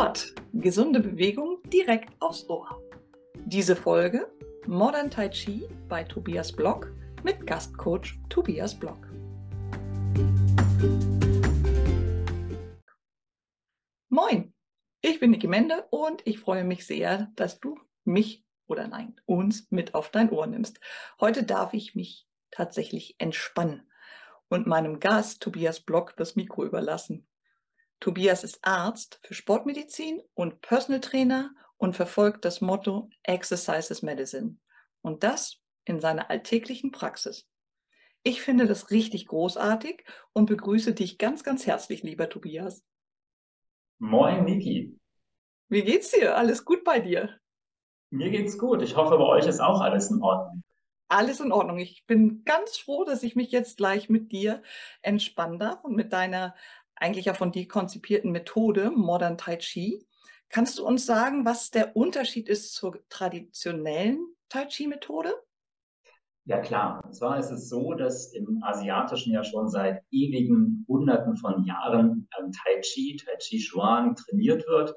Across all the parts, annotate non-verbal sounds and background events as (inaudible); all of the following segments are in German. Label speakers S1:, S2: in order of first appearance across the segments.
S1: Sport, gesunde Bewegung direkt aufs Ohr. Diese Folge Modern Tai Chi bei Tobias Block mit Gastcoach Tobias Block. Moin, ich bin Niki Mende und ich freue mich sehr, dass du mich oder nein, uns mit auf dein Ohr nimmst. Heute darf ich mich tatsächlich entspannen und meinem Gast Tobias Block das Mikro überlassen. Tobias ist Arzt für Sportmedizin und Personal Trainer und verfolgt das Motto Exercise is Medicine. Und das in seiner alltäglichen Praxis. Ich finde das richtig großartig und begrüße dich ganz, ganz herzlich, lieber Tobias.
S2: Moin, Niki.
S1: Wie geht's dir? Alles gut bei dir?
S2: Mir geht's gut. Ich hoffe, bei euch ist auch alles in Ordnung.
S1: Alles in Ordnung. Ich bin ganz froh, dass ich mich jetzt gleich mit dir entspannen darf und mit deiner eigentlich ja von dir konzipierten Methode, Modern Tai Chi. Kannst du uns sagen, was der Unterschied ist zur traditionellen Tai Chi-Methode?
S2: Ja klar, und zwar ist es so, dass im Asiatischen ja schon seit ewigen Hunderten von Jahren ähm, Tai Chi, Tai Chi Chuan trainiert wird.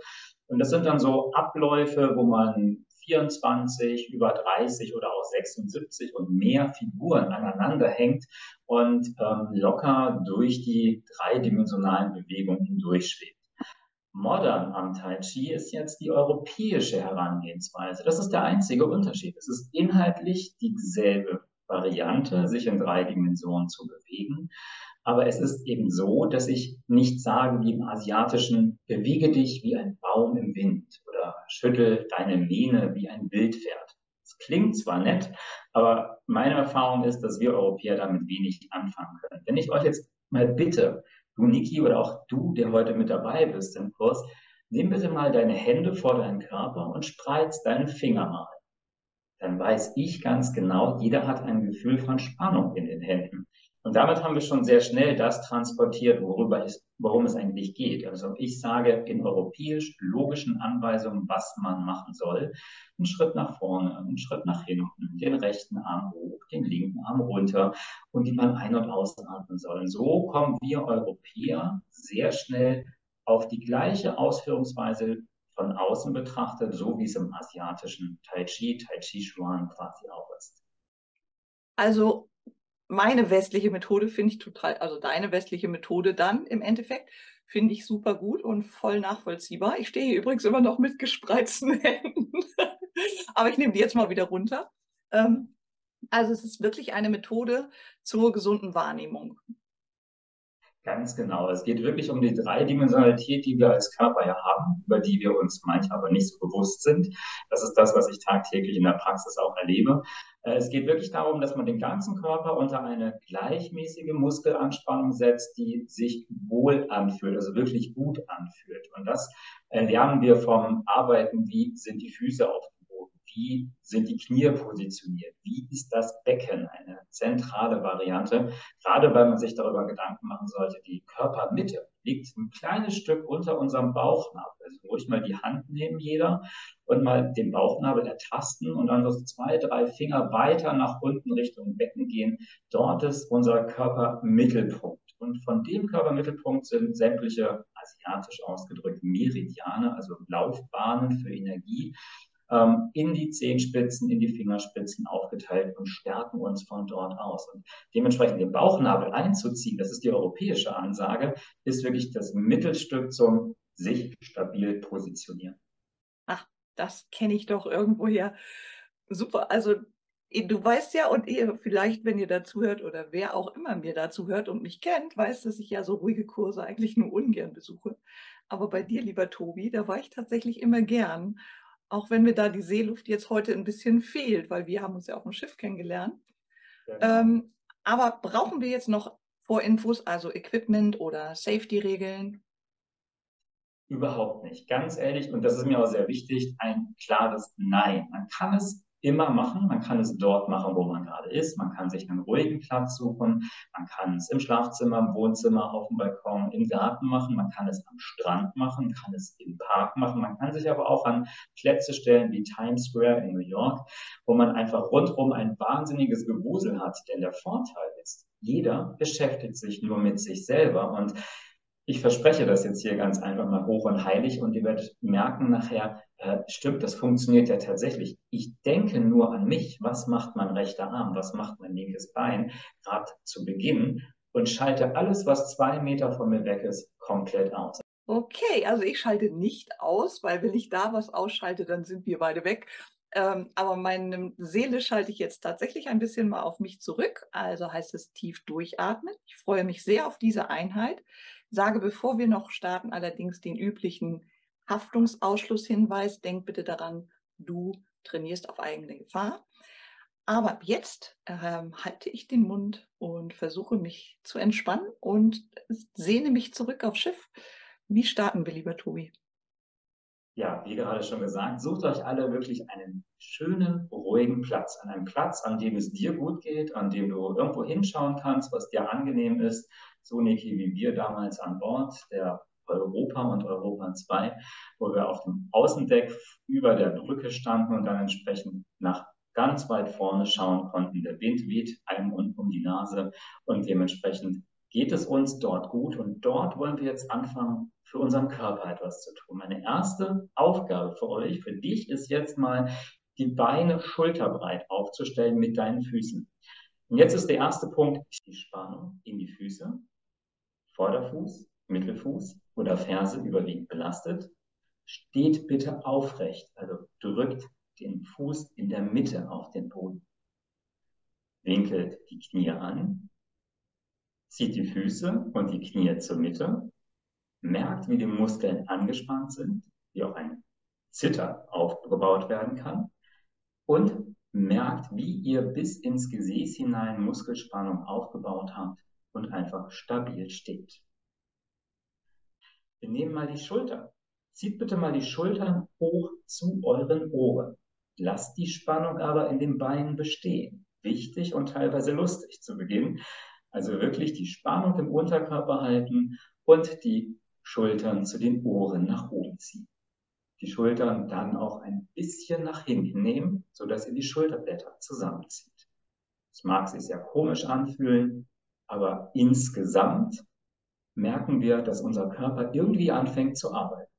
S2: Und das sind dann so Abläufe, wo man 24, über 30 oder auch 76 und mehr Figuren aneinander hängt und ähm, locker durch die dreidimensionalen Bewegungen hindurchschwebt. Modern am Tai Chi ist jetzt die europäische Herangehensweise. Das ist der einzige Unterschied. Es ist inhaltlich dieselbe Variante, sich in drei Dimensionen zu bewegen. Aber es ist eben so, dass ich nicht sage wie im Asiatischen, bewege dich wie ein Baum im Wind oder schüttel deine Mähne wie ein Wildpferd. Das klingt zwar nett, aber meine Erfahrung ist, dass wir Europäer damit wenig anfangen können. Wenn ich euch jetzt mal bitte, du Niki oder auch du, der heute mit dabei bist im Kurs, nimm bitte mal deine Hände vor deinen Körper und spreiz deinen Finger mal. Dann weiß ich ganz genau, jeder hat ein Gefühl von Spannung in den Händen. Und damit haben wir schon sehr schnell das transportiert, worüber es, worum es eigentlich geht. Also ich sage in europäisch logischen Anweisungen, was man machen soll. Einen Schritt nach vorne, einen Schritt nach hinten, den rechten Arm hoch, den linken Arm runter und wie man ein- und ausatmen soll. So kommen wir Europäer sehr schnell auf die gleiche Ausführungsweise von außen betrachtet, so wie es im asiatischen Tai Chi, Tai Chi Chuan quasi auch ist.
S1: Also meine westliche Methode finde ich total, also deine westliche Methode dann im Endeffekt finde ich super gut und voll nachvollziehbar. Ich stehe hier übrigens immer noch mit gespreizten (laughs) Händen, aber ich nehme die jetzt mal wieder runter. Ähm, also es ist wirklich eine Methode zur gesunden Wahrnehmung.
S2: Ganz genau. Es geht wirklich um die Dreidimensionalität, die wir als Körper ja haben, über die wir uns manchmal aber nicht so bewusst sind. Das ist das, was ich tagtäglich in der Praxis auch erlebe. Äh, es geht wirklich darum, dass man den ganzen Körper unter eine gleichmäßige Muskelanspannung setzt, die sich wohl anfühlt, also wirklich gut anfühlt. Und das lernen wir vom Arbeiten, wie sind die Füße auf wie sind die Knie positioniert, wie ist das Becken, eine zentrale Variante, gerade weil man sich darüber Gedanken machen sollte, die Körpermitte liegt ein kleines Stück unter unserem Bauchnabel. Also ruhig mal die Hand nehmen jeder und mal den Bauchnabel ertasten und dann so zwei, drei Finger weiter nach unten Richtung Becken gehen. Dort ist unser Körpermittelpunkt. Und von dem Körpermittelpunkt sind sämtliche asiatisch ausgedrückt Meridiane, also Laufbahnen für Energie, ähm, in die Zehenspitzen, in die Fingerspitzen aufgeteilt und stärken uns von dort aus. Und dementsprechend den Bauchnabel einzuziehen, das ist die europäische Ansage, ist wirklich das Mittelstück zum sich stabil positionieren.
S1: Ach, das kenne ich doch irgendwoher. Super. Also du weißt ja, und ihr vielleicht, wenn ihr dazu hört oder wer auch immer mir dazu hört und mich kennt, weiß, dass ich ja so ruhige Kurse eigentlich nur ungern besuche. Aber bei dir, lieber Tobi, da war ich tatsächlich immer gern auch wenn mir da die Seeluft jetzt heute ein bisschen fehlt, weil wir haben uns ja auf dem Schiff kennengelernt. Genau. Ähm, aber brauchen wir jetzt noch Vorinfos, also Equipment oder Safety-Regeln?
S2: Überhaupt nicht. Ganz ehrlich, und das ist mir auch sehr wichtig, ein klares Nein. Man kann es immer machen. Man kann es dort machen, wo man gerade ist. Man kann sich einen ruhigen Platz suchen. Man kann es im Schlafzimmer, im Wohnzimmer, auf dem Balkon, im Garten machen. Man kann es am Strand machen, kann es im Park machen. Man kann sich aber auch an Plätze stellen wie Times Square in New York, wo man einfach rundherum ein wahnsinniges Gewusel hat. Denn der Vorteil ist, jeder beschäftigt sich nur mit sich selber und ich verspreche das jetzt hier ganz einfach mal hoch und heilig und ihr werdet merken nachher, äh, stimmt, das funktioniert ja tatsächlich. Ich denke nur an mich. Was macht mein rechter Arm? Was macht mein linkes Bein? Gerade zu Beginn und schalte alles, was zwei Meter von mir weg ist, komplett aus.
S1: Okay, also ich schalte nicht aus, weil wenn ich da was ausschalte, dann sind wir beide weg. Ähm, aber meine Seele schalte ich jetzt tatsächlich ein bisschen mal auf mich zurück. Also heißt es tief durchatmen. Ich freue mich sehr auf diese Einheit. Sage, bevor wir noch starten, allerdings den üblichen Haftungsausschlusshinweis. Denk bitte daran, du trainierst auf eigene Gefahr. Aber jetzt ähm, halte ich den Mund und versuche mich zu entspannen und sehne mich zurück aufs Schiff. Wie starten wir, lieber Tobi?
S2: Ja, wie gerade schon gesagt, sucht euch alle wirklich einen schönen, ruhigen Platz. An einem Platz, an dem es dir gut geht, an dem du irgendwo hinschauen kannst, was dir angenehm ist. So, Niki, wie wir damals an Bord der Europa und Europa 2, wo wir auf dem Außendeck über der Brücke standen und dann entsprechend nach ganz weit vorne schauen konnten. Der Wind weht einem um die Nase und dementsprechend geht es uns dort gut und dort wollen wir jetzt anfangen, für unseren Körper etwas zu tun. Meine erste Aufgabe für euch, für dich ist jetzt mal die Beine schulterbreit aufzustellen mit deinen Füßen. Und jetzt ist der erste Punkt die Spannung in die Füße, Vorderfuß, Mittelfuß oder Ferse überwiegend belastet. Steht bitte aufrecht, also drückt den Fuß in der Mitte auf den Boden. Winkelt die Knie an, zieht die Füße und die Knie zur Mitte merkt, wie die Muskeln angespannt sind, wie auch ein Zitter aufgebaut werden kann und merkt, wie ihr bis ins Gesäß hinein Muskelspannung aufgebaut habt und einfach stabil steht. Wir nehmen mal die Schultern. Zieht bitte mal die Schultern hoch zu euren Ohren. Lasst die Spannung aber in den Beinen bestehen. Wichtig und teilweise lustig zu Beginn. Also wirklich die Spannung im Unterkörper halten und die Schultern zu den Ohren nach oben ziehen. Die Schultern dann auch ein bisschen nach hinten nehmen, sodass ihr die Schulterblätter zusammenzieht. Es mag sich sehr komisch anfühlen, aber insgesamt merken wir, dass unser Körper irgendwie anfängt zu arbeiten.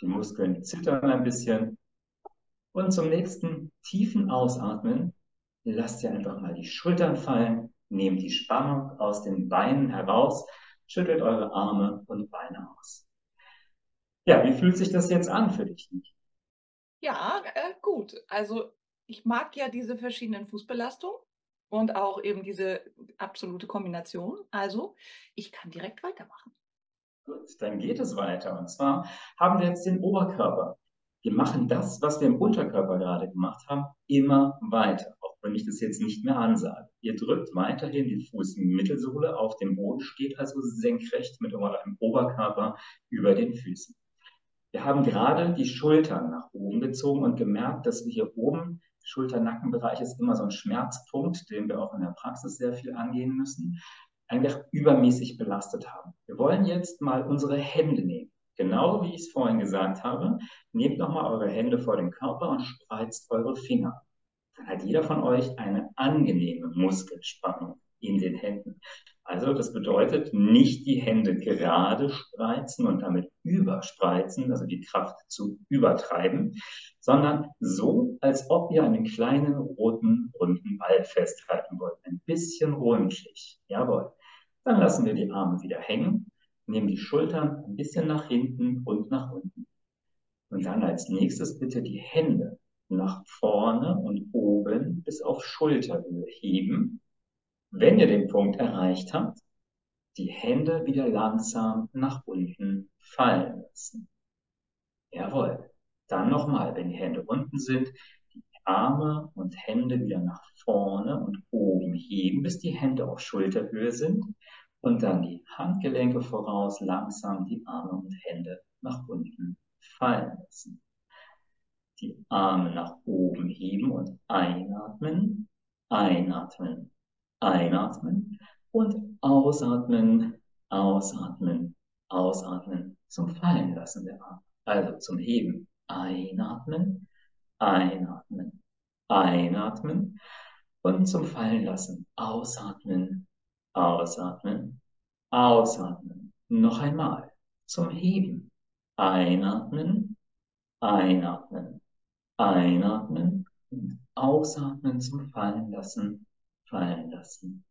S2: Die Muskeln zittern ein bisschen. Und zum nächsten tiefen Ausatmen lasst ihr einfach mal die Schultern fallen, nehmt die Spannung aus den Beinen heraus Schüttelt eure Arme und Beine aus. Ja, wie fühlt sich das jetzt an für dich?
S1: Ja, äh, gut. Also ich mag ja diese verschiedenen Fußbelastungen und auch eben diese absolute Kombination. Also ich kann direkt weitermachen.
S2: Gut, dann geht es weiter. Und zwar haben wir jetzt den Oberkörper. Wir machen das, was wir im Unterkörper gerade gemacht haben, immer weiter wenn ich das jetzt nicht mehr ansage. Ihr drückt weiterhin die Fußmittelsohle auf den Boden, steht also senkrecht mit eurem Oberkörper über den Füßen. Wir haben gerade die Schultern nach oben gezogen und gemerkt, dass wir hier oben, Schulter-Nackenbereich ist immer so ein Schmerzpunkt, den wir auch in der Praxis sehr viel angehen müssen, einfach übermäßig belastet haben. Wir wollen jetzt mal unsere Hände nehmen. Genau wie ich es vorhin gesagt habe, nehmt nochmal eure Hände vor den Körper und spreizt eure Finger dann hat jeder von euch eine angenehme Muskelspannung in den Händen. Also das bedeutet nicht die Hände gerade spreizen und damit überspreizen, also die Kraft zu übertreiben, sondern so, als ob ihr einen kleinen roten, runden Ball festhalten wollt. Ein bisschen rundlich. Jawohl. Dann lassen wir die Arme wieder hängen, nehmen die Schultern ein bisschen nach hinten und nach unten. Und dann als nächstes bitte die Hände nach vorne und oben bis auf Schulterhöhe heben. Wenn ihr den Punkt erreicht habt, die Hände wieder langsam nach unten fallen lassen. Jawohl. Dann nochmal, wenn die Hände unten sind, die Arme und Hände wieder nach vorne und oben heben, bis die Hände auf Schulterhöhe sind. Und dann die Handgelenke voraus, langsam die Arme und Hände nach unten fallen lassen die Arme nach oben heben und einatmen, einatmen, einatmen und ausatmen, ausatmen, ausatmen zum Fallen lassen der Arme. Also zum Heben einatmen, einatmen, einatmen und zum Fallen lassen ausatmen, ausatmen, ausatmen, Noch einmal. Zum Heben. Einatmen, einatmen, einatmen und ausatmen zum Fallen lassen, fallen lassen,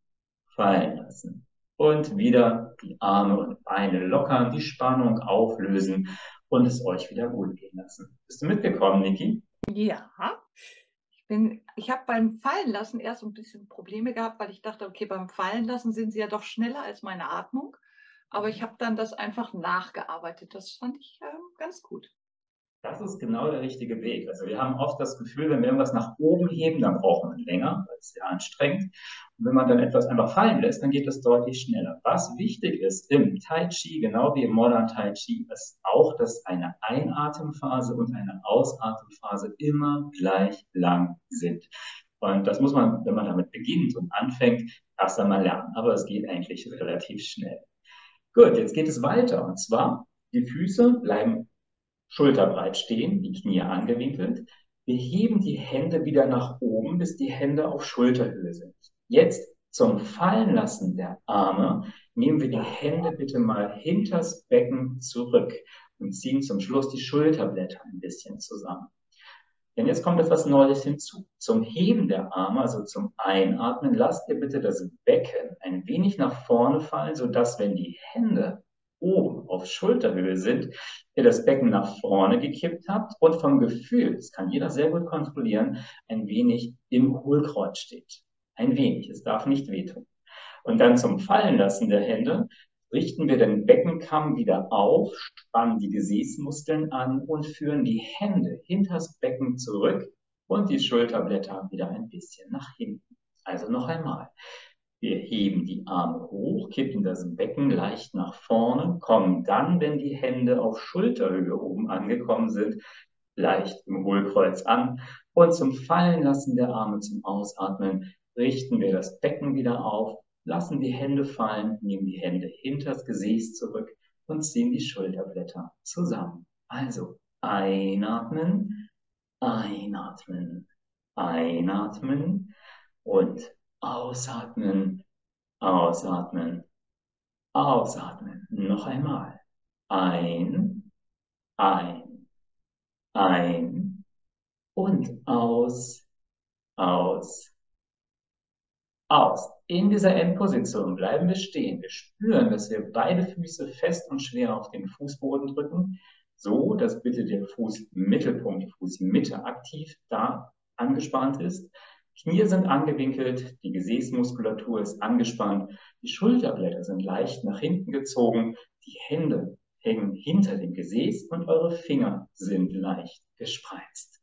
S2: fallen lassen. Und wieder die Arme und Beine lockern, die Spannung auflösen und es euch wieder gut gehen lassen. Bist du mitgekommen, Niki?
S1: Ja. Ich, bin, ich habe beim Fallenlassen erst ein bisschen Probleme gehabt, weil ich dachte, okay, beim Fallenlassen sind sie ja doch schneller als meine Atmung. Aber ich habe dann das einfach nachgearbeitet. Das fand ich äh, ganz gut.
S2: Das ist genau der richtige Weg. Also wir haben oft das Gefühl, wenn wir irgendwas nach oben heben, dann braucht man länger, weil es sehr anstrengend. Und wenn man dann etwas einfach fallen lässt, dann geht es deutlich schneller. Was wichtig ist im Tai Chi, genau wie im Modern Tai Chi, ist auch, dass eine Einatemphase und eine Ausatemphase immer gleich lang sind. Und das muss man, wenn man damit beginnt und anfängt, erst einmal lernen. Aber es geht eigentlich relativ schnell. Gut, jetzt geht es weiter. Und zwar, die Füße bleiben schulterbreit stehen, die Knie angewinkelt. Wir heben die Hände wieder nach oben, bis die Hände auf Schulterhöhe sind. Jetzt zum Fallenlassen der Arme nehmen wir die Hände bitte mal hinters Becken zurück und ziehen zum Schluss die Schulterblätter ein bisschen zusammen. Denn jetzt kommt etwas Neues hinzu. Zum Heben der Arme, also zum Einatmen, lasst ihr bitte das Becken ein wenig nach vorne fallen, sodass, wenn die Hände oben auf Schulterhöhe sind, ihr das Becken nach vorne gekippt habt und vom Gefühl, das kann jeder sehr gut kontrollieren, ein wenig im Hohlkreuz steht. Ein wenig, es darf nicht wehtun. Und dann zum Fallenlassen der Hände richten wir den Beckenkamm wieder auf, spannen die Gesäßmuskeln an und führen die Hände hinters Becken zurück und die Schulterblätter wieder ein bisschen nach hinten. Also noch einmal. Wir heben die Arme hoch, kippen das Becken leicht nach vorne, kommen dann, wenn die Hände auf Schulterhöhe oben angekommen sind, leicht im Hohlkreuz an und zum Fallenlassen der Arme zum Ausatmen richten wir das Becken wieder auf, lassen die Hände fallen, nehmen die Hände hinters Gesäß zurück und ziehen die Schulterblätter zusammen. Also einatmen, einatmen, einatmen und Ausatmen, ausatmen, ausatmen. Noch einmal. Ein, ein, ein und aus, aus, aus. In dieser Endposition bleiben wir stehen. Wir spüren, dass wir beide Füße fest und schwer auf den Fußboden drücken, so dass bitte der Fußmittelpunkt, die Fußmitte aktiv da angespannt ist. Knie sind angewinkelt, die Gesäßmuskulatur ist angespannt, die Schulterblätter sind leicht nach hinten gezogen, die Hände hängen hinter dem Gesäß und eure Finger sind leicht gespreizt.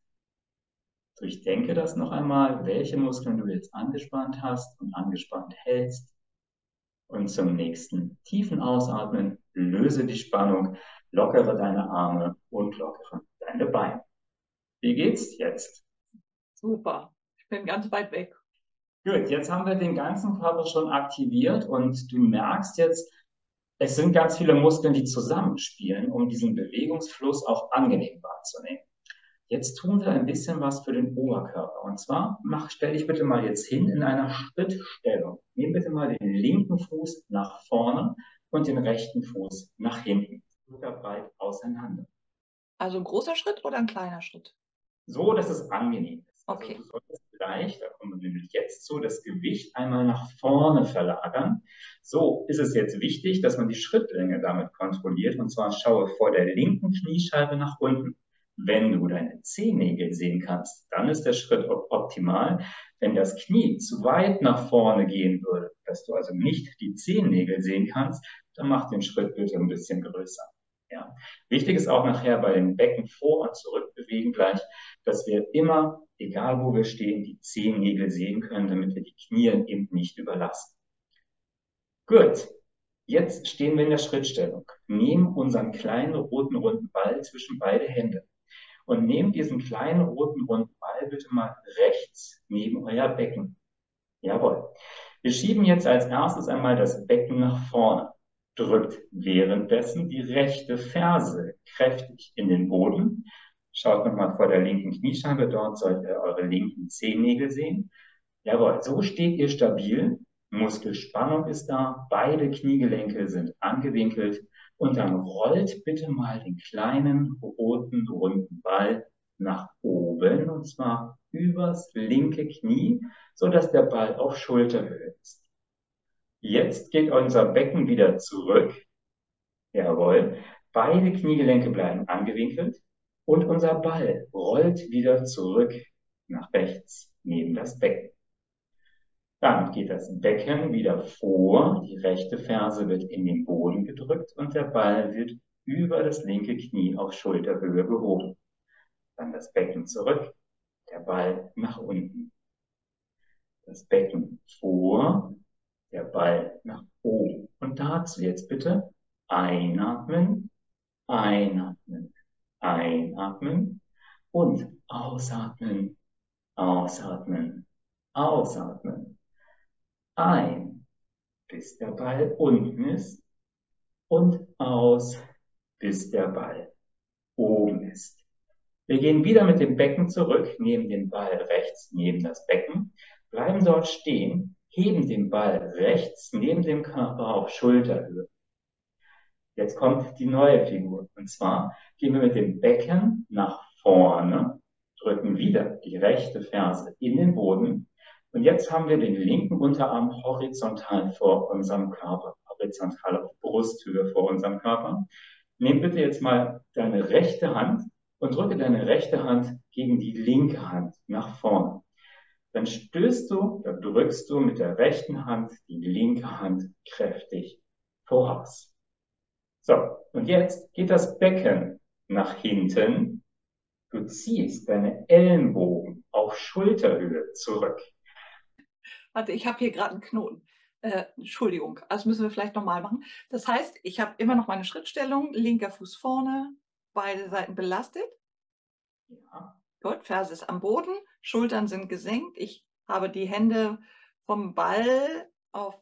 S2: Durchdenke das noch einmal, welche Muskeln du jetzt angespannt hast und angespannt hältst. Und zum nächsten tiefen Ausatmen löse die Spannung, lockere deine Arme und lockere deine Beine. Wie geht's jetzt?
S1: Super bin ganz weit weg.
S2: Gut, jetzt haben wir den ganzen Körper schon aktiviert und du merkst jetzt, es sind ganz viele Muskeln, die zusammenspielen, um diesen Bewegungsfluss auch angenehm wahrzunehmen. Jetzt tun wir ein bisschen was für den Oberkörper. Und zwar mach, stell dich bitte mal jetzt hin in einer Schrittstellung. Nimm bitte mal den linken Fuß nach vorne und den rechten Fuß nach hinten. Breit auseinander.
S1: Also ein großer Schritt oder ein kleiner Schritt?
S2: So, dass es angenehm ist.
S1: Also okay.
S2: Also du solltest gleich, da kommen wir nämlich jetzt zu, das Gewicht einmal nach vorne verlagern. So ist es jetzt wichtig, dass man die Schrittlänge damit kontrolliert. Und zwar schaue vor der linken Kniescheibe nach unten. Wenn du deine Zehennägel sehen kannst, dann ist der Schritt optimal. Wenn das Knie zu weit nach vorne gehen würde, dass du also nicht die Zehennägel sehen kannst, dann mach den Schritt bitte ein bisschen größer. Ja. Wichtig ist auch nachher bei den Becken vor und zurück bewegen gleich, dass wir immer egal wo wir stehen, die Zehennägel sehen können, damit wir die Knie eben nicht überlasten. Gut, jetzt stehen wir in der Schrittstellung. Nehmen unseren kleinen roten runden Ball zwischen beide Hände und nehmt diesen kleinen roten runden Ball bitte mal rechts neben euer Becken. Jawohl. Wir schieben jetzt als erstes einmal das Becken nach vorne. Drückt währenddessen die rechte Ferse kräftig in den Boden Schaut nochmal vor der linken Kniescheibe, dort sollt ihr eure linken Zehennägel sehen. Jawohl, so steht ihr stabil Muskelspannung ist da, beide Kniegelenke sind angewinkelt und dann rollt bitte mal den kleinen roten runden Ball nach oben und zwar übers linke Knie, so dass der Ball auf Schulterhöhe ist. Jetzt geht unser Becken wieder zurück. Jawohl. Beide Kniegelenke bleiben angewinkelt und unser Ball rollt wieder zurück nach rechts neben das Becken. Dann geht das Becken wieder vor, die rechte Ferse wird in den Boden gedrückt und der Ball wird über das linke Knie auf Schulterhöhe gehoben. Dann das Becken zurück, der Ball nach unten. Das Becken vor, der Ball nach oben. Und dazu jetzt bitte einatmen, einatmen, einatmen und ausatmen, ausatmen, ausatmen ein, bis der Ball unten ist und aus, bis der Ball oben ist. Wir gehen wieder mit dem Becken zurück, nehmen den Ball rechts neben das Becken, bleiben dort stehen, heben den Ball rechts neben dem Körper auf Schulterhöhe. Jetzt kommt die neue Figur. Und zwar gehen wir mit dem Becken nach vorne, drücken wieder die rechte Ferse in den Boden und jetzt haben wir den linken Unterarm horizontal vor unserem Körper, horizontal auf Brusthöhe vor unserem Körper. Nimm bitte jetzt mal deine rechte Hand und drücke deine rechte Hand gegen die linke Hand nach vorne. Dann stößt du, dann drückst du mit der rechten Hand die linke Hand kräftig voraus. So, und jetzt geht das Becken nach hinten. Du ziehst deine Ellenbogen auf Schulterhöhe zurück.
S1: Warte, ich habe hier gerade einen Knoten. Äh, Entschuldigung, das müssen wir vielleicht nochmal machen. Das heißt, ich habe immer noch meine Schrittstellung, linker Fuß vorne, beide Seiten belastet. Ja. Gut, Ferse ist am Boden, Schultern sind gesenkt. Ich habe die Hände vom Ball auf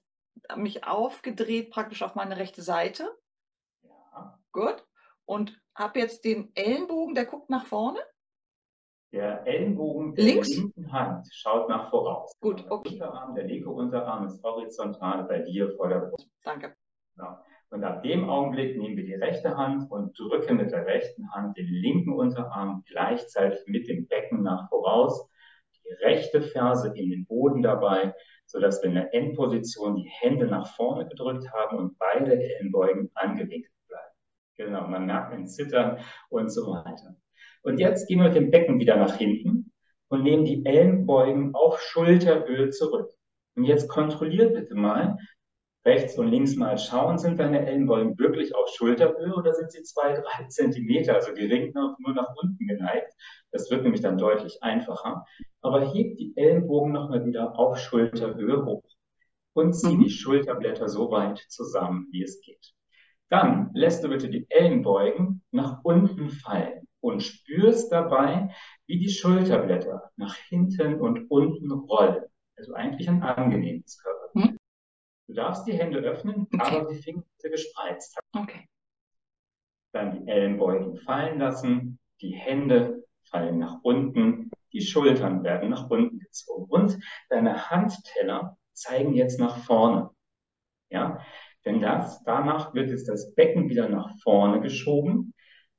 S1: mich aufgedreht, praktisch auf meine rechte Seite. Gut. Und habe jetzt den Ellenbogen, der guckt nach vorne.
S2: Der Ellenbogen der
S1: Links?
S2: linken Hand schaut nach voraus.
S1: Gut,
S2: okay. Der Unterarm, der linke Unterarm ist horizontal bei dir vor der Brust.
S1: Danke.
S2: Ja. Und ab dem Augenblick nehmen wir die rechte Hand und drücken mit der rechten Hand den linken Unterarm gleichzeitig mit dem Becken nach voraus. Die rechte Ferse in den Boden dabei, sodass wir in der Endposition die Hände nach vorne gedrückt haben und beide Ellenbeugen angewinkelt. Genau, man merkt ein Zittern und so weiter. Und jetzt gehen wir mit dem Becken wieder nach hinten und nehmen die Ellenbeugen auf Schulterhöhe zurück. Und jetzt kontrolliert bitte mal, rechts und links mal schauen, sind deine Ellenbeugen wirklich auf Schulterhöhe oder sind sie zwei, drei (laughs) Zentimeter, also gering nur nach unten geneigt? Das wird nämlich dann deutlich einfacher. Aber hebt die Ellenbogen nochmal wieder auf Schulterhöhe hoch und zieh mhm. die Schulterblätter so weit zusammen, wie es geht. Dann lässt du bitte die Ellenbeugen nach unten fallen und spürst dabei, wie die Schulterblätter nach hinten und unten rollen. Also eigentlich ein angenehmes Körper. Hm? Du darfst die Hände öffnen, okay. aber die Finger gespreizt haben. Okay. Dann die Ellenbeugen fallen lassen, die Hände fallen nach unten, die Schultern werden nach unten gezogen und deine Handteller zeigen jetzt nach vorne. Ja, denn das, danach wird jetzt das Becken wieder nach vorne geschoben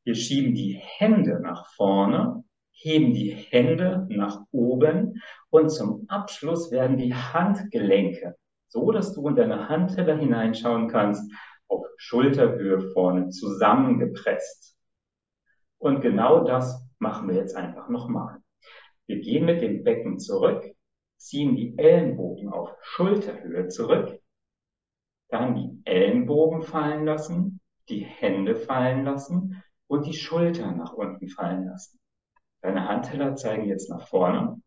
S2: wir schieben die Hände nach vorne, heben die Hände nach oben und zum Abschluss werden die Handgelenke, so dass du in deine Handteller hineinschauen kannst, auf Schulterhöhe vorne zusammengepresst. Und genau das machen wir jetzt einfach nochmal. Wir gehen mit dem Becken zurück, ziehen die Ellenbogen auf Schulterhöhe zurück, dann die Ellenbogen fallen lassen, die Hände fallen lassen und die Schultern nach unten fallen lassen. Deine Handteller zeigen jetzt nach vorne.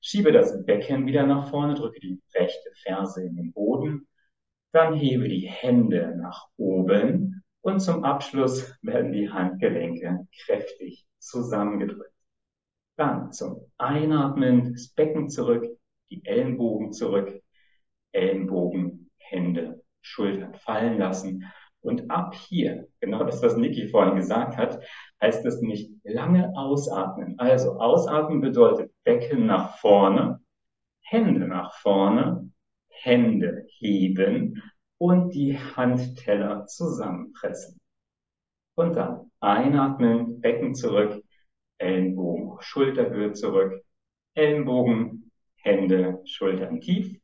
S2: Schiebe das Becken wieder nach vorne, drücke die rechte Ferse in den Boden. Dann hebe die Hände nach oben und zum Abschluss werden die Handgelenke kräftig zusammengedrückt. Dann zum Einatmen das Becken zurück, die Ellenbogen zurück, Ellenbogen, Hände, Schultern fallen lassen und ab hier, genau das, was Niki vorhin gesagt hat, heißt es nicht lange ausatmen. Also ausatmen bedeutet Becken nach vorne, Hände nach vorne, Hände heben und die Handteller zusammenpressen. Und dann einatmen, Becken zurück, Ellenbogen, Schulterhöhe zurück, Ellenbogen, Hände, Schultern tief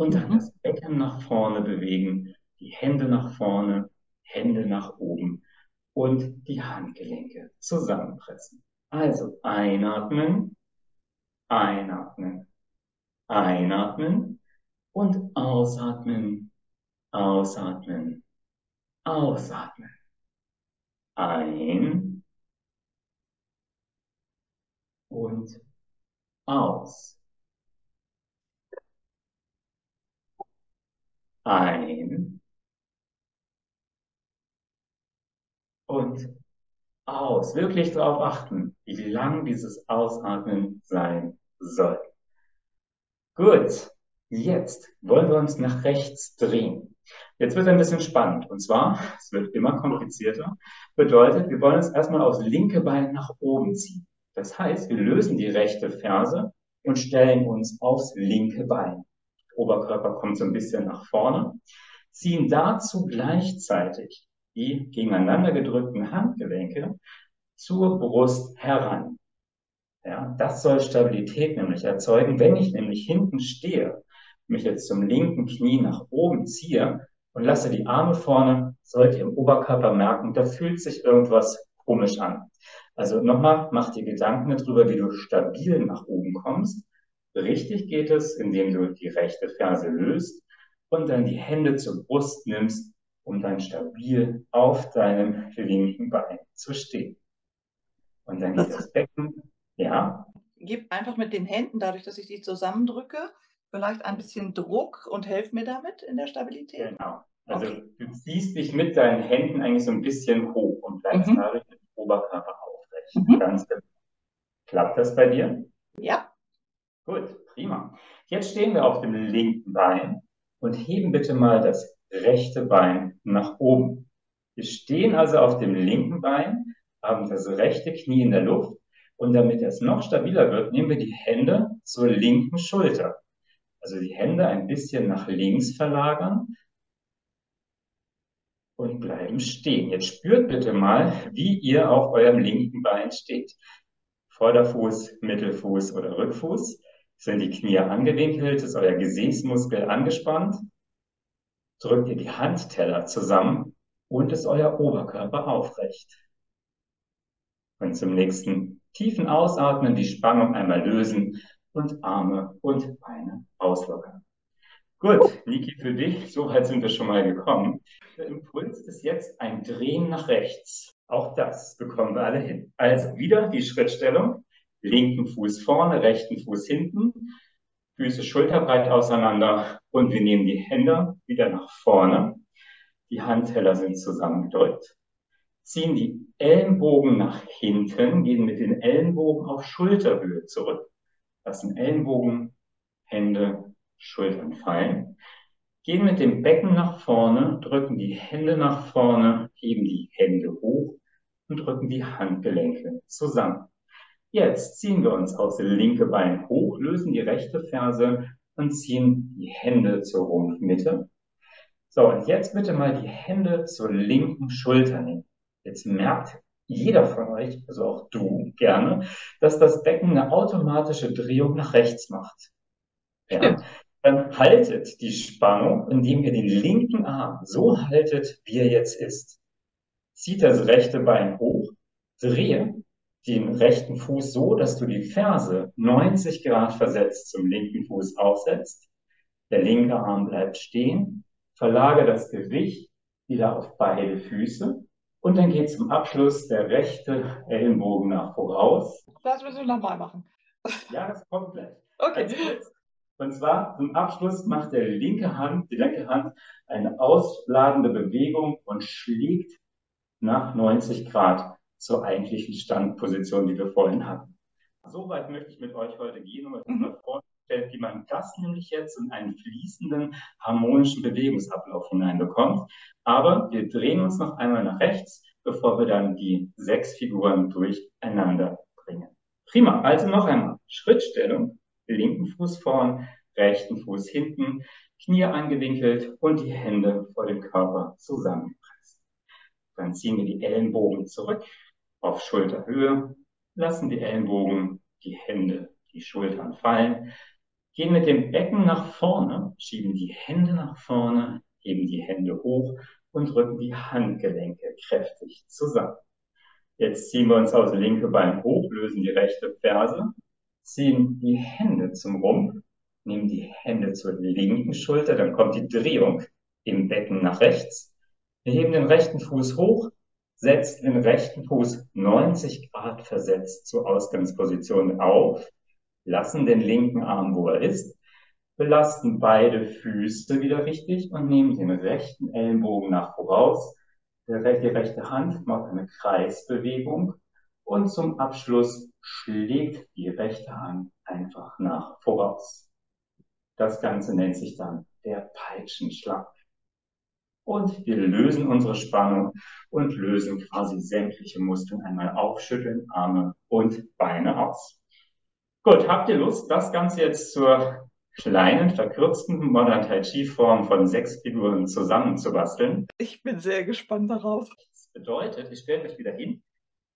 S2: und dann mhm. das Becken nach vorne bewegen, die Hände nach vorne, Hände nach oben und die Handgelenke zusammenpressen. Also einatmen, einatmen, einatmen und ausatmen, ausatmen, ausatmen. Ein und aus. Ein und aus. Wirklich darauf achten, wie lang dieses Ausatmen sein soll. Gut, jetzt wollen wir uns nach rechts drehen. Jetzt wird ein bisschen spannend. Und zwar, es wird immer komplizierter, bedeutet, wir wollen uns erstmal aufs linke Bein nach oben ziehen. Das heißt, wir lösen die rechte Ferse und stellen uns aufs linke Bein. Oberkörper kommt so ein bisschen nach vorne, ziehen dazu gleichzeitig die gegeneinander gedrückten Handgelenke zur Brust heran. Ja, das soll Stabilität nämlich erzeugen. Wenn ich nämlich hinten stehe, mich jetzt zum linken Knie nach oben ziehe und lasse die Arme vorne, sollte ihr im Oberkörper merken, da fühlt sich irgendwas komisch an. Also nochmal, mach dir Gedanken darüber, wie du stabil nach oben kommst. Richtig geht es, indem du die rechte Ferse löst und dann die Hände zur Brust nimmst um dann stabil auf deinem linken Bein zu stehen. Und dann geht das Becken, ja.
S1: Gib einfach mit den Händen, dadurch, dass ich die zusammendrücke, vielleicht ein bisschen Druck und helf mir damit in der Stabilität.
S2: Genau. Also okay. du ziehst dich mit deinen Händen eigentlich so ein bisschen hoch und bleibst mhm. dadurch mit dem Oberkörper aufrecht. Mhm. Ganz genau. Klappt das bei dir?
S1: Ja.
S2: Gut, prima. Jetzt stehen wir auf dem linken Bein und heben bitte mal das rechte Bein nach oben. Wir stehen also auf dem linken Bein, haben das rechte Knie in der Luft und damit es noch stabiler wird, nehmen wir die Hände zur linken Schulter. Also die Hände ein bisschen nach links verlagern und bleiben stehen. Jetzt spürt bitte mal, wie ihr auf eurem linken Bein steht. Vorderfuß, Mittelfuß oder Rückfuß. Sind die Knie angewinkelt? Ist euer Gesäßmuskel angespannt? drückt ihr die Handteller zusammen und ist euer Oberkörper aufrecht. Und zum nächsten tiefen Ausatmen die Spannung einmal lösen und Arme und Beine auslockern. Gut, Niki, für dich, so weit sind wir schon mal gekommen. Der Impuls ist jetzt ein Drehen nach rechts. Auch das bekommen wir alle hin. Also wieder die Schrittstellung. Linken Fuß vorne, rechten Fuß hinten. Füße schulterbreit auseinander und wir nehmen die Hände wieder nach vorne. Die Handteller sind zusammengedrückt. Ziehen die Ellenbogen nach hinten, gehen mit den Ellenbogen auf Schulterhöhe zurück. Lassen Ellenbogen, Hände, Schultern fallen. Gehen mit dem Becken nach vorne, drücken die Hände nach vorne, heben die Hände hoch und drücken die Handgelenke zusammen. Jetzt ziehen wir uns aus dem linke Bein hoch, lösen die rechte Ferse und ziehen die Hände zur Rumpfmitte. So, und jetzt bitte mal die Hände zur linken Schulter nehmen. Jetzt merkt jeder von euch, also auch du gerne, dass das Becken eine automatische Drehung nach rechts macht. Ja. Dann haltet die Spannung, indem ihr den linken Arm so haltet, wie er jetzt ist. Zieht das rechte Bein hoch, drehe den rechten Fuß so, dass du die Ferse 90 Grad versetzt zum linken Fuß aufsetzt. Der linke Arm bleibt stehen. Verlage das Gewicht wieder auf beide Füße. Und dann geht zum Abschluss der rechte Ellenbogen nach voraus.
S1: Das müssen wir nochmal machen.
S2: Ja, das kommt gleich.
S1: Okay.
S2: Und zwar zum Abschluss macht der linke Hand, die linke Hand eine ausladende Bewegung und schlägt nach 90 Grad zur eigentlichen Standposition, die wir vorhin hatten. Soweit möchte ich mit euch heute gehen und euch mhm. mal vorstellen, wie man das nämlich jetzt in einen fließenden, harmonischen Bewegungsablauf hineinbekommt. Aber wir drehen uns noch einmal nach rechts, bevor wir dann die sechs Figuren durcheinander bringen. Prima. Also noch einmal. Schrittstellung. Linken Fuß vorn, rechten Fuß hinten, Knie angewinkelt und die Hände vor dem Körper zusammengepresst. Dann ziehen wir die Ellenbogen zurück auf Schulterhöhe, lassen die Ellenbogen, die Hände, die Schultern fallen, gehen mit dem Becken nach vorne, schieben die Hände nach vorne, heben die Hände hoch und drücken die Handgelenke kräftig zusammen. Jetzt ziehen wir uns aus linke Bein hoch, lösen die rechte Ferse, ziehen die Hände zum Rumpf, nehmen die Hände zur linken Schulter, dann kommt die Drehung im Becken nach rechts. Wir heben den rechten Fuß hoch, setzen den rechten Fuß 90 Grad versetzt zur Ausgangsposition auf, lassen den linken Arm, wo er ist, belasten beide Füße wieder richtig und nehmen den rechten Ellenbogen nach voraus. Die rechte Hand macht eine Kreisbewegung und zum Abschluss schlägt die rechte Hand einfach nach voraus. Das Ganze nennt sich dann der Peitschenschlag. Und wir lösen unsere Spannung und lösen quasi sämtliche Muskeln einmal aufschütteln, Arme und Beine aus. Gut, habt ihr Lust, das Ganze jetzt zur kleinen, verkürzten Modern Tai Chi Form von sechs Figuren zusammenzubasteln?
S1: Ich bin sehr gespannt darauf.
S2: Das bedeutet, ich stelle mich wieder hin,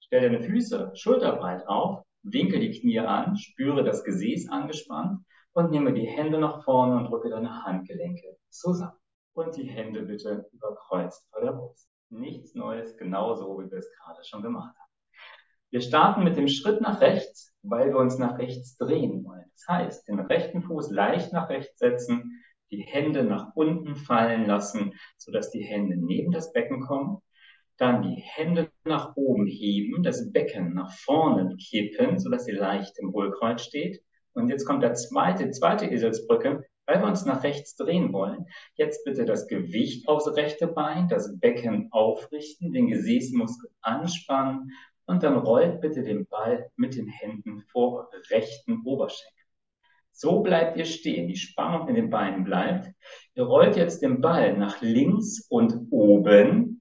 S2: stelle deine Füße schulterbreit auf, winkel die Knie an, spüre das Gesäß angespannt und nehme die Hände nach vorne und drücke deine Handgelenke zusammen. Und die Hände bitte überkreuzt vor der Brust. Nichts Neues, genauso wie wir es gerade schon gemacht haben. Wir starten mit dem Schritt nach rechts, weil wir uns nach rechts drehen wollen. Das heißt, den rechten Fuß leicht nach rechts setzen, die Hände nach unten fallen lassen, sodass die Hände neben das Becken kommen. Dann die Hände nach oben heben, das Becken nach vorne kippen, sodass sie leicht im Hohlkreuz steht. Und jetzt kommt der zweite, zweite Eselsbrücke, weil wir uns nach rechts drehen wollen. Jetzt bitte das Gewicht aufs rechte Bein, das Becken aufrichten, den Gesäßmuskel anspannen und dann rollt bitte den Ball mit den Händen vor rechten Oberschenkel. So bleibt ihr stehen, die Spannung in den Beinen bleibt. Ihr rollt jetzt den Ball nach links und oben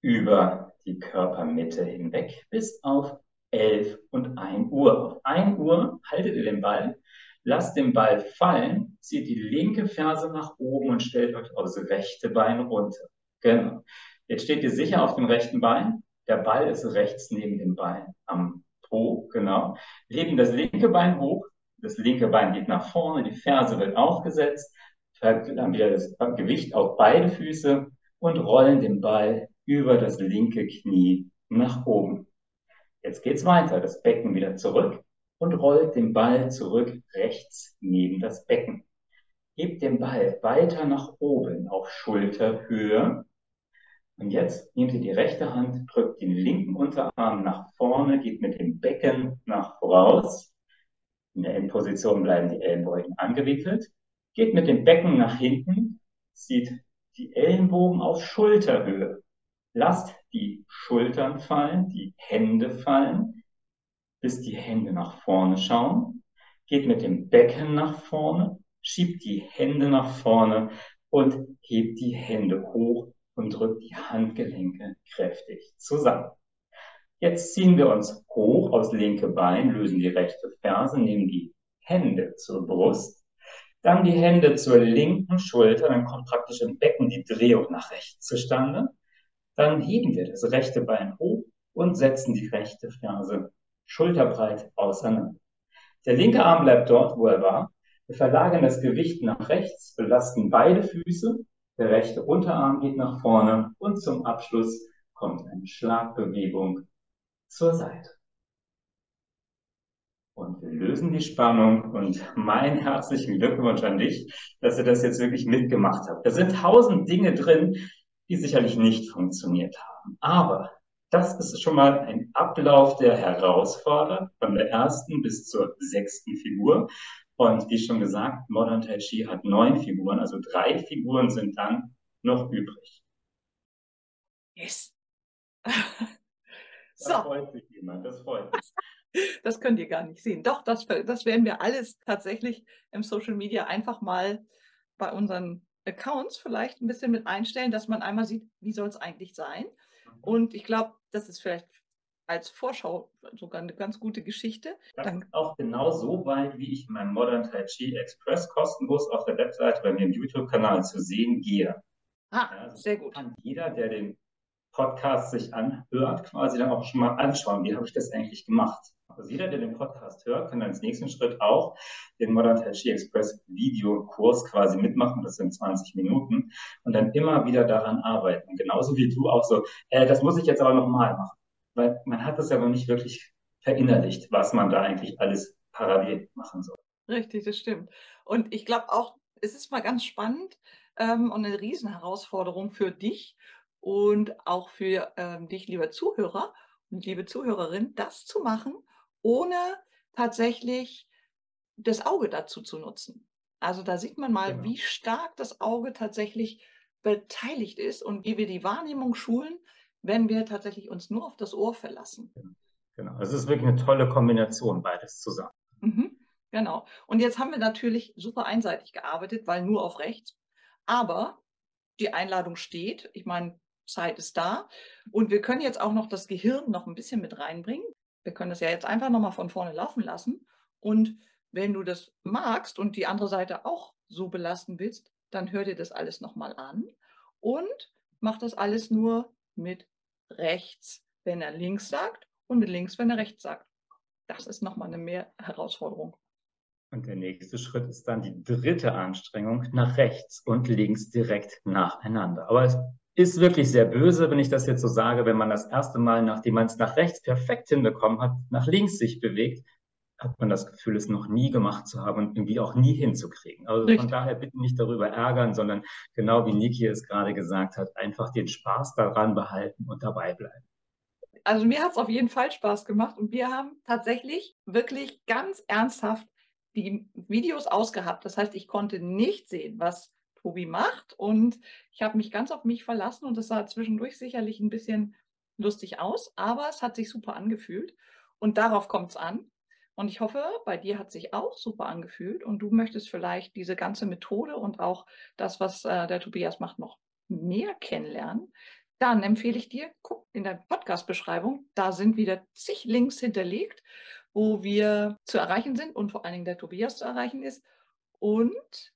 S2: über die Körpermitte hinweg bis auf 11 und 1 Uhr. Auf 1 Uhr haltet ihr den Ball, lasst den Ball fallen, zieht die linke Ferse nach oben und stellt euch aufs rechte Bein runter. Genau. Jetzt steht ihr sicher auf dem rechten Bein, der Ball ist rechts neben dem Bein am Po, genau. Heben das linke Bein hoch. Das linke Bein geht nach vorne, die Ferse wird aufgesetzt. Dann wieder das Gewicht auf beide Füße und rollen den Ball über das linke Knie nach oben. Jetzt geht's weiter. Das Becken wieder zurück und rollt den Ball zurück rechts neben das Becken. Hebt den Ball weiter nach oben auf Schulterhöhe und jetzt nehmt ihr die rechte Hand, drückt den linken Unterarm nach vorne, geht mit dem Becken nach voraus. In der Endposition bleiben die Ellenbeugen angewickelt. Geht mit dem Becken nach hinten, zieht die Ellenbogen auf Schulterhöhe. Lasst die Schultern fallen, die Hände fallen, bis die Hände nach vorne schauen. Geht mit dem Becken nach vorne, schiebt die Hände nach vorne und hebt die Hände hoch und drückt die Handgelenke kräftig zusammen. Jetzt ziehen wir uns hoch aus linke Bein, lösen die rechte Ferse, nehmen die Hände zur Brust, dann die Hände zur linken Schulter, dann kommt praktisch im Becken die Drehung nach rechts zustande. Dann heben wir das rechte Bein hoch und setzen die rechte Ferse schulterbreit auseinander. Der linke Arm bleibt dort, wo er war. Wir verlagern das Gewicht nach rechts, belasten beide Füße der rechte Unterarm geht nach vorne und zum Abschluss kommt eine Schlagbewegung zur Seite. Und wir lösen die Spannung und mein herzlichen Glückwunsch an dich, dass du das jetzt wirklich mitgemacht hast. Da sind tausend Dinge drin, die sicherlich nicht funktioniert haben. Aber das ist schon mal ein Ablauf, der herausfordert, von der ersten bis zur sechsten Figur. Und wie schon gesagt, Modern Tai Chi hat neun Figuren, also drei Figuren sind dann noch übrig.
S1: Yes. (laughs)
S2: so. Das freut sich jemand, das freut mich. (laughs)
S1: Das könnt ihr gar nicht sehen. Doch, das, das werden wir alles tatsächlich im Social Media einfach mal bei unseren Accounts vielleicht ein bisschen mit einstellen, dass man einmal sieht, wie soll es eigentlich sein. Mhm. Und ich glaube, das ist vielleicht als Vorschau sogar eine ganz gute Geschichte.
S2: Dann auch genau so weit, wie ich in meinem Modern Tai Chi Express kostenlos auf der Webseite bei mir im YouTube-Kanal zu sehen gehe.
S1: Ah, ja, sehr gut.
S2: Kann jeder, der den Podcast sich anhört, quasi dann auch schon mal anschauen, wie habe ich das eigentlich gemacht. Also jeder, der den Podcast hört, kann dann als nächsten Schritt auch den Modern Tai Chi Express Videokurs quasi mitmachen. Das sind 20 Minuten und dann immer wieder daran arbeiten. Genauso wie du auch so, äh, das muss ich jetzt aber nochmal machen. Weil man hat das ja noch nicht wirklich verinnerlicht, was man da eigentlich alles parallel machen soll.
S1: Richtig, das stimmt. Und ich glaube auch, es ist mal ganz spannend ähm, und eine Riesenherausforderung für dich und auch für ähm, dich, lieber Zuhörer und liebe Zuhörerin, das zu machen, ohne tatsächlich das Auge dazu zu nutzen. Also da sieht man mal, genau. wie stark das Auge tatsächlich beteiligt ist und wie wir die Wahrnehmung schulen, wenn wir tatsächlich uns nur auf das Ohr verlassen.
S2: Genau, es ist wirklich eine tolle Kombination, beides zusammen.
S1: Mhm, genau. Und jetzt haben wir natürlich super einseitig gearbeitet, weil nur auf rechts. Aber die Einladung steht. Ich meine, Zeit ist da. Und wir können jetzt auch noch das Gehirn noch ein bisschen mit reinbringen. Wir können das ja jetzt einfach nochmal von vorne laufen lassen. Und wenn du das magst und die andere Seite auch so belasten willst, dann hör dir das alles nochmal an und mach das alles nur mit rechts, wenn er links sagt und mit links, wenn er rechts sagt. Das ist nochmal eine mehr Herausforderung.
S2: Und der nächste Schritt ist dann die dritte Anstrengung nach rechts und links direkt nacheinander. Aber es ist wirklich sehr böse, wenn ich das jetzt so sage, wenn man das erste Mal, nachdem man es nach rechts perfekt hinbekommen hat, nach links sich bewegt, hat man das Gefühl, es noch nie gemacht zu haben und irgendwie auch nie hinzukriegen. Also Richtig. von daher bitte nicht darüber ärgern, sondern genau wie Niki es gerade gesagt hat, einfach den Spaß daran behalten und dabei bleiben.
S1: Also mir hat es auf jeden Fall Spaß gemacht und wir haben tatsächlich wirklich ganz ernsthaft die Videos ausgehabt. Das heißt, ich konnte nicht sehen, was Tobi macht und ich habe mich ganz auf mich verlassen und es sah zwischendurch sicherlich ein bisschen lustig aus, aber es hat sich super angefühlt und darauf kommt es an. Und ich hoffe, bei dir hat sich auch super angefühlt und du möchtest vielleicht diese ganze Methode und auch das, was äh, der Tobias macht, noch mehr kennenlernen. Dann empfehle ich dir, guck in der Podcast-Beschreibung, da sind wieder zig Links hinterlegt, wo wir zu erreichen sind und vor allen Dingen der Tobias zu erreichen ist. Und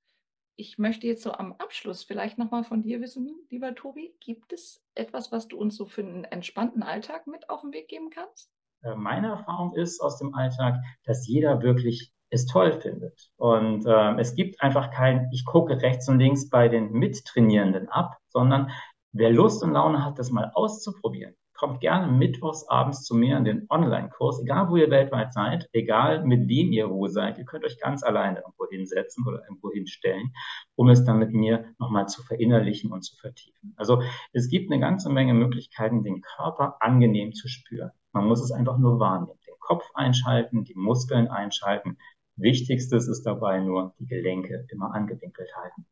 S1: ich möchte jetzt so am Abschluss vielleicht nochmal von dir wissen, lieber Tobi, gibt es etwas, was du uns so für einen entspannten Alltag mit auf den Weg geben kannst?
S2: Äh, meine Erfahrung ist aus dem Alltag, dass jeder wirklich es toll findet. Und äh, es gibt einfach kein, ich gucke rechts und links bei den Mittrainierenden ab, sondern wer Lust und Laune hat, das mal auszuprobieren, kommt gerne mittwochs abends zu mir in den Online-Kurs, egal wo ihr weltweit seid, egal mit wem ihr wo seid. Ihr könnt euch ganz alleine irgendwo hinsetzen oder irgendwo hinstellen, um es dann mit mir nochmal zu verinnerlichen und zu vertiefen. Also es gibt eine ganze Menge Möglichkeiten, den Körper angenehm zu spüren. Man muss es einfach nur wahrnehmen. Den Kopf einschalten, die Muskeln einschalten. Wichtigstes ist dabei nur, die Gelenke immer angewinkelt halten.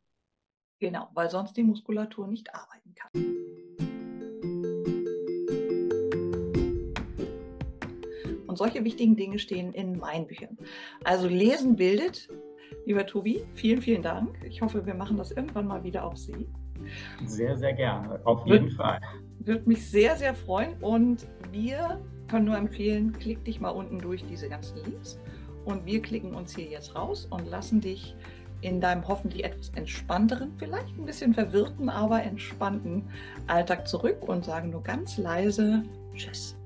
S1: Genau, weil sonst die Muskulatur nicht arbeiten kann. Und solche wichtigen Dinge stehen in meinen Büchern. Also lesen bildet. Lieber Tobi, vielen, vielen Dank. Ich hoffe, wir machen das irgendwann mal wieder auf See.
S2: Sehr, sehr gerne. Auf jeden Fall.
S1: Würde mich sehr, sehr freuen. Und wir können nur empfehlen, klick dich mal unten durch diese ganzen Links. Und wir klicken uns hier jetzt raus und lassen dich in deinem hoffentlich etwas entspannteren, vielleicht ein bisschen verwirrten, aber entspannten Alltag zurück und sagen nur ganz leise Tschüss.